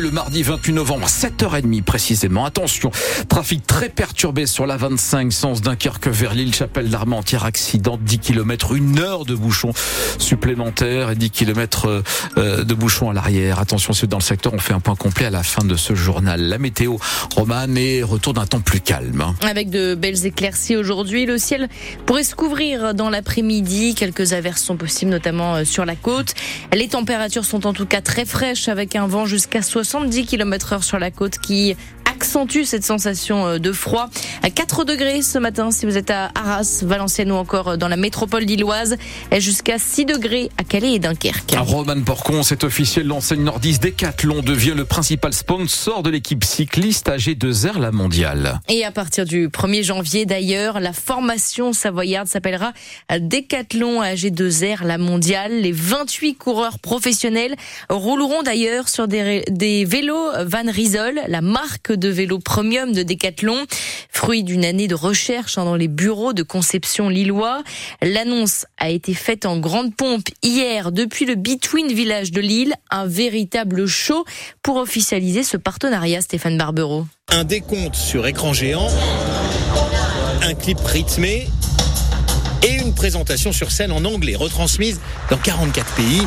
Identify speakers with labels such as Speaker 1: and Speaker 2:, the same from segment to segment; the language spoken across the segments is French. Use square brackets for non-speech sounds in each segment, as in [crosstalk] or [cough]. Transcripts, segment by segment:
Speaker 1: le mardi 28 novembre, 7h30 précisément. Attention, trafic très perturbé sur la 25, sens Dunkerque vers l'île Chapelle d'Armentière. Accident, 10 km, une heure de bouchon supplémentaire et 10 km euh, de bouchon à l'arrière. Attention, c'est dans le secteur, on fait un point complet à la fin de ce journal. La météo romane et retour d'un temps plus calme.
Speaker 2: Avec de belles éclaircies aujourd'hui, le ciel pourrait se couvrir dans l'après-midi. Quelques averses sont possibles, notamment euh, sur la côte. Les températures sont en tout cas très fraîches avec un vent jusqu'à 70 km heure sur la côte qui accentue cette sensation euh, de froid. À 4 degrés ce matin si vous êtes à Arras, Valenciennes ou encore euh, dans la métropole lilloise. Jusqu'à 6 degrés à Calais et Dunkerque.
Speaker 1: Roman Porcon, c'est officiel, l'enseigne nordiste Decathlon devient le principal sponsor de l'équipe cycliste AG2R La Mondiale.
Speaker 2: Et à partir du 1er janvier d'ailleurs, la formation savoyarde s'appellera Decathlon AG2R La Mondiale. Les 28 coureurs professionnels rouleront d'ailleurs sur des, des vélos Van Riesel, la marque de vélo premium de Decathlon, fruit d'une année de recherche hein, dans les bureaux de conception lillois. L'annonce a été faite en grande pompe hier depuis le Between Village de Lille, un véritable show pour officialiser ce partenariat, Stéphane Barbero.
Speaker 3: Un décompte sur écran géant, un clip rythmé présentation sur scène en anglais retransmise dans 44 pays.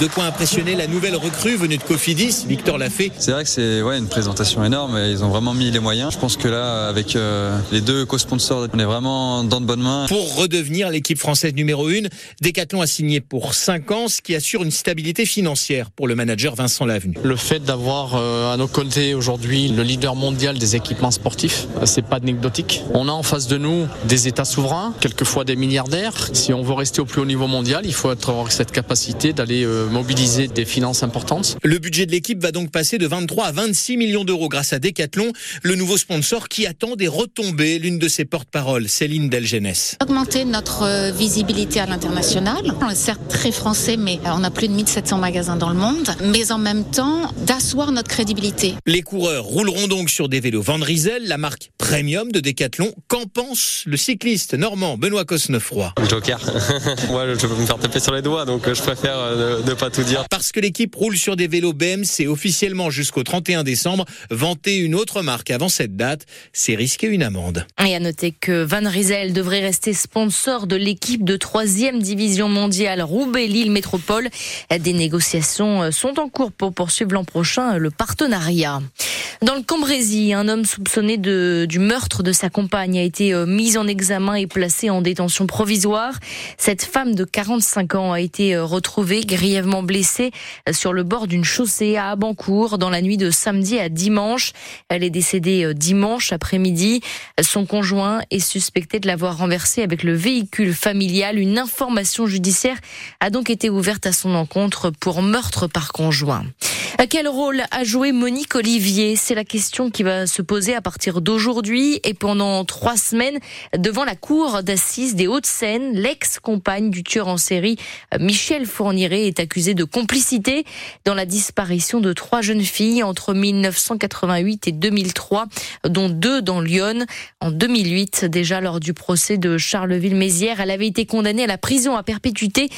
Speaker 3: De quoi impressionner la nouvelle recrue venue de Cofidis, Victor Lafay.
Speaker 4: C'est vrai que c'est ouais, une présentation énorme et ils ont vraiment mis les moyens. Je pense que là, avec euh, les deux co-sponsors, on est vraiment dans de bonnes mains.
Speaker 3: Pour redevenir l'équipe française numéro 1, Decathlon a signé pour 5 ans, ce qui assure une stabilité financière pour le manager Vincent Lavenu.
Speaker 5: Le fait d'avoir euh, à nos côtés aujourd'hui le leader mondial des équipements sportifs, euh, c'est pas anecdotique. On a en face de nous des États souverains, quelquefois des milliardaires. Si on veut rester au plus haut niveau mondial, il faut avoir cette capacité d'aller mobiliser des finances importantes.
Speaker 3: Le budget de l'équipe va donc passer de 23 à 26 millions d'euros grâce à Decathlon, le nouveau sponsor qui attend des retombées. L'une de ses porte-paroles, Céline Delgenès.
Speaker 6: Augmenter notre euh, visibilité à l'international. On est certes très français, mais on a plus de 1700 magasins dans le monde. Mais en même temps, d'asseoir notre crédibilité.
Speaker 3: Les coureurs rouleront donc sur des vélos Van Riesel, la marque premium de Decathlon. Qu'en pense le cycliste normand Benoît Cosnefroy
Speaker 7: Joker. [laughs] Moi, je peux me faire taper sur les doigts, donc euh, je préfère euh, ne pas tout dire.
Speaker 3: Parce que l'équipe roule sur des vélos BMC officiellement jusqu'au 31 décembre, vanter une autre marque avant cette date, c'est risquer une amende.
Speaker 2: Et à noter que Van Riesel devrait rester sponsor de l'équipe de 3e division mondiale Roubaix-Lille Métropole. Des négociations sont en cours pour poursuivre l'an prochain le partenariat. Dans le Cambrésis, un homme soupçonné de, du meurtre de sa compagne a été euh, mis en examen et placé en détention provisoire. Cette femme de 45 ans a été euh, retrouvée grièvement blessée euh, sur le bord d'une chaussée à Abancourt dans la nuit de samedi à dimanche. Elle est décédée dimanche après-midi. Son conjoint est suspecté de l'avoir renversée avec le véhicule familial. Une information judiciaire a donc été ouverte à son encontre pour meurtre par conjoint. Quel rôle a joué Monique Olivier? C'est la question qui va se poser à partir d'aujourd'hui et pendant trois semaines devant la cour d'assises des Hauts-de-Seine. L'ex-compagne du tueur en série Michel Fourniret est accusé de complicité dans la disparition de trois jeunes filles entre 1988 et 2003, dont deux dans Lyon. En 2008, déjà lors du procès de Charleville-Mézières, elle avait été condamnée à la prison à perpétuité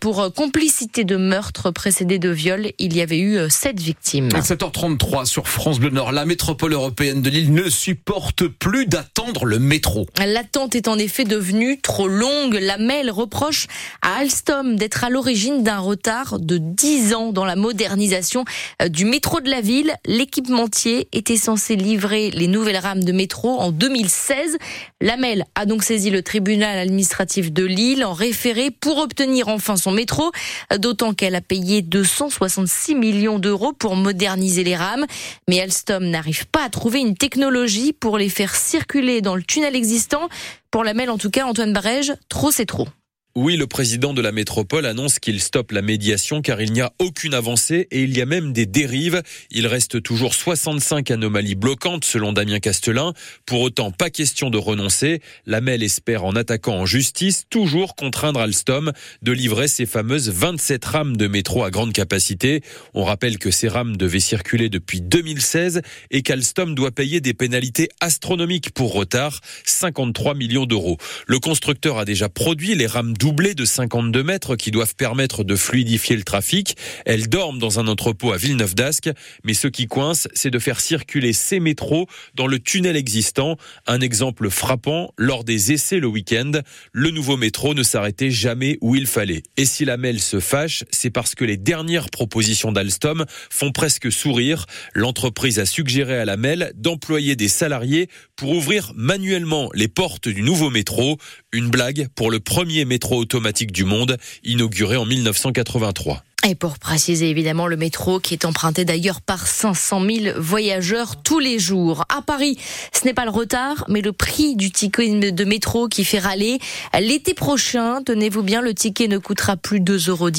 Speaker 2: pour complicité de meurtre précédé de viol. Il y avait eu sept victimes.
Speaker 1: 7h33 sur France Bleu Nord. La métropole européenne de Lille ne supporte plus d'attendre le métro.
Speaker 2: L'attente est en effet devenue trop longue. La MEL reproche à Alstom d'être à l'origine d'un retard de 10 ans dans la modernisation euh, du métro de la ville. L'équipementier était censé livrer les nouvelles rames de métro en 2016. La MEL a donc saisi le tribunal administratif de Lille en référé pour obtenir enfin son métro, d'autant qu'elle a payé 266 millions pour moderniser les rames. Mais Alstom n'arrive pas à trouver une technologie pour les faire circuler dans le tunnel existant. Pour la MEL, en tout cas, Antoine Barège, trop c'est trop.
Speaker 8: Oui, le président de la métropole annonce qu'il stoppe la médiation car il n'y a aucune avancée et il y a même des dérives. Il reste toujours 65 anomalies bloquantes selon Damien Castelin. Pour autant, pas question de renoncer. La MEL espère en attaquant en justice toujours contraindre Alstom de livrer ces fameuses 27 rames de métro à grande capacité. On rappelle que ces rames devaient circuler depuis 2016 et qu'Alstom doit payer des pénalités astronomiques pour retard, 53 millions d'euros. Le constructeur a déjà produit les rames 12 doublée de 52 mètres qui doivent permettre de fluidifier le trafic. Elles dorment dans un entrepôt à Villeneuve d'Ascq. Mais ce qui coince, c'est de faire circuler ces métros dans le tunnel existant. Un exemple frappant, lors des essais le week-end, le nouveau métro ne s'arrêtait jamais où il fallait. Et si la MEL se fâche, c'est parce que les dernières propositions d'Alstom font presque sourire. L'entreprise a suggéré à la MEL d'employer des salariés pour ouvrir manuellement les portes du nouveau métro. Une blague pour le premier métro automatique du monde, inauguré en 1983.
Speaker 2: Et pour préciser évidemment le métro qui est emprunté d'ailleurs par 500 000 voyageurs tous les jours. À Paris, ce n'est pas le retard, mais le prix du ticket de métro qui fait râler. L'été prochain, tenez-vous bien, le ticket ne coûtera plus 2,10 euros,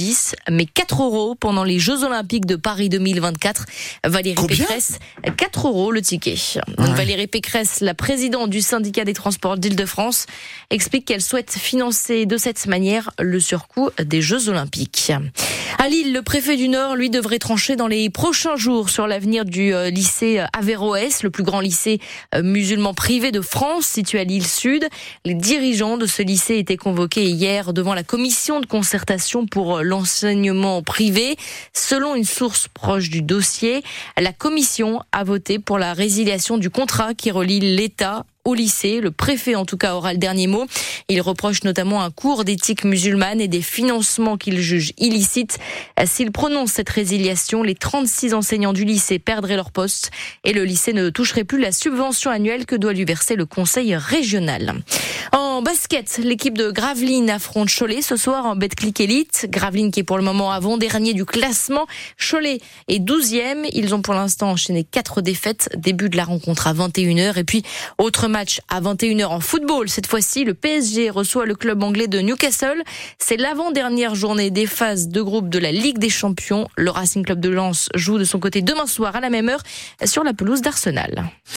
Speaker 2: mais 4 euros pendant les Jeux Olympiques de Paris 2024. Valérie Pécresse, 4 euros le ticket. Donc, Valérie Pécresse, la présidente du syndicat des transports d'Île-de-France, explique qu'elle souhaite financer de cette manière le surcoût des Jeux Olympiques. À Lille, le préfet du Nord, lui, devrait trancher dans les prochains jours sur l'avenir du euh, lycée Averroès, le plus grand lycée euh, musulman privé de France, situé à Lille Sud. Les dirigeants de ce lycée étaient convoqués hier devant la commission de concertation pour euh, l'enseignement privé. Selon une source proche du dossier, la commission a voté pour la résiliation du contrat qui relie l'État au lycée. Le préfet, en tout cas, aura le dernier mot. Il reproche notamment un cours d'éthique musulmane et des financements qu'il juge illicites. S'il prononce cette résiliation, les 36 enseignants du lycée perdraient leur poste et le lycée ne toucherait plus la subvention annuelle que doit lui verser le conseil régional. En basket, l'équipe de Gravelines affronte Cholet ce soir en Betclic Elite. Gravelines qui est pour le moment avant-dernier du classement. Cholet est 12e. Ils ont pour l'instant enchaîné quatre défaites. Début de la rencontre à 21h. Et puis, autre match à 21h en football. Cette fois-ci, le PSG reçoit le club anglais de Newcastle. C'est l'avant-dernière journée des phases de groupe de la Ligue des Champions. Le Racing Club de Lens joue de son côté demain soir à la même heure sur la pelouse d'Arsenal.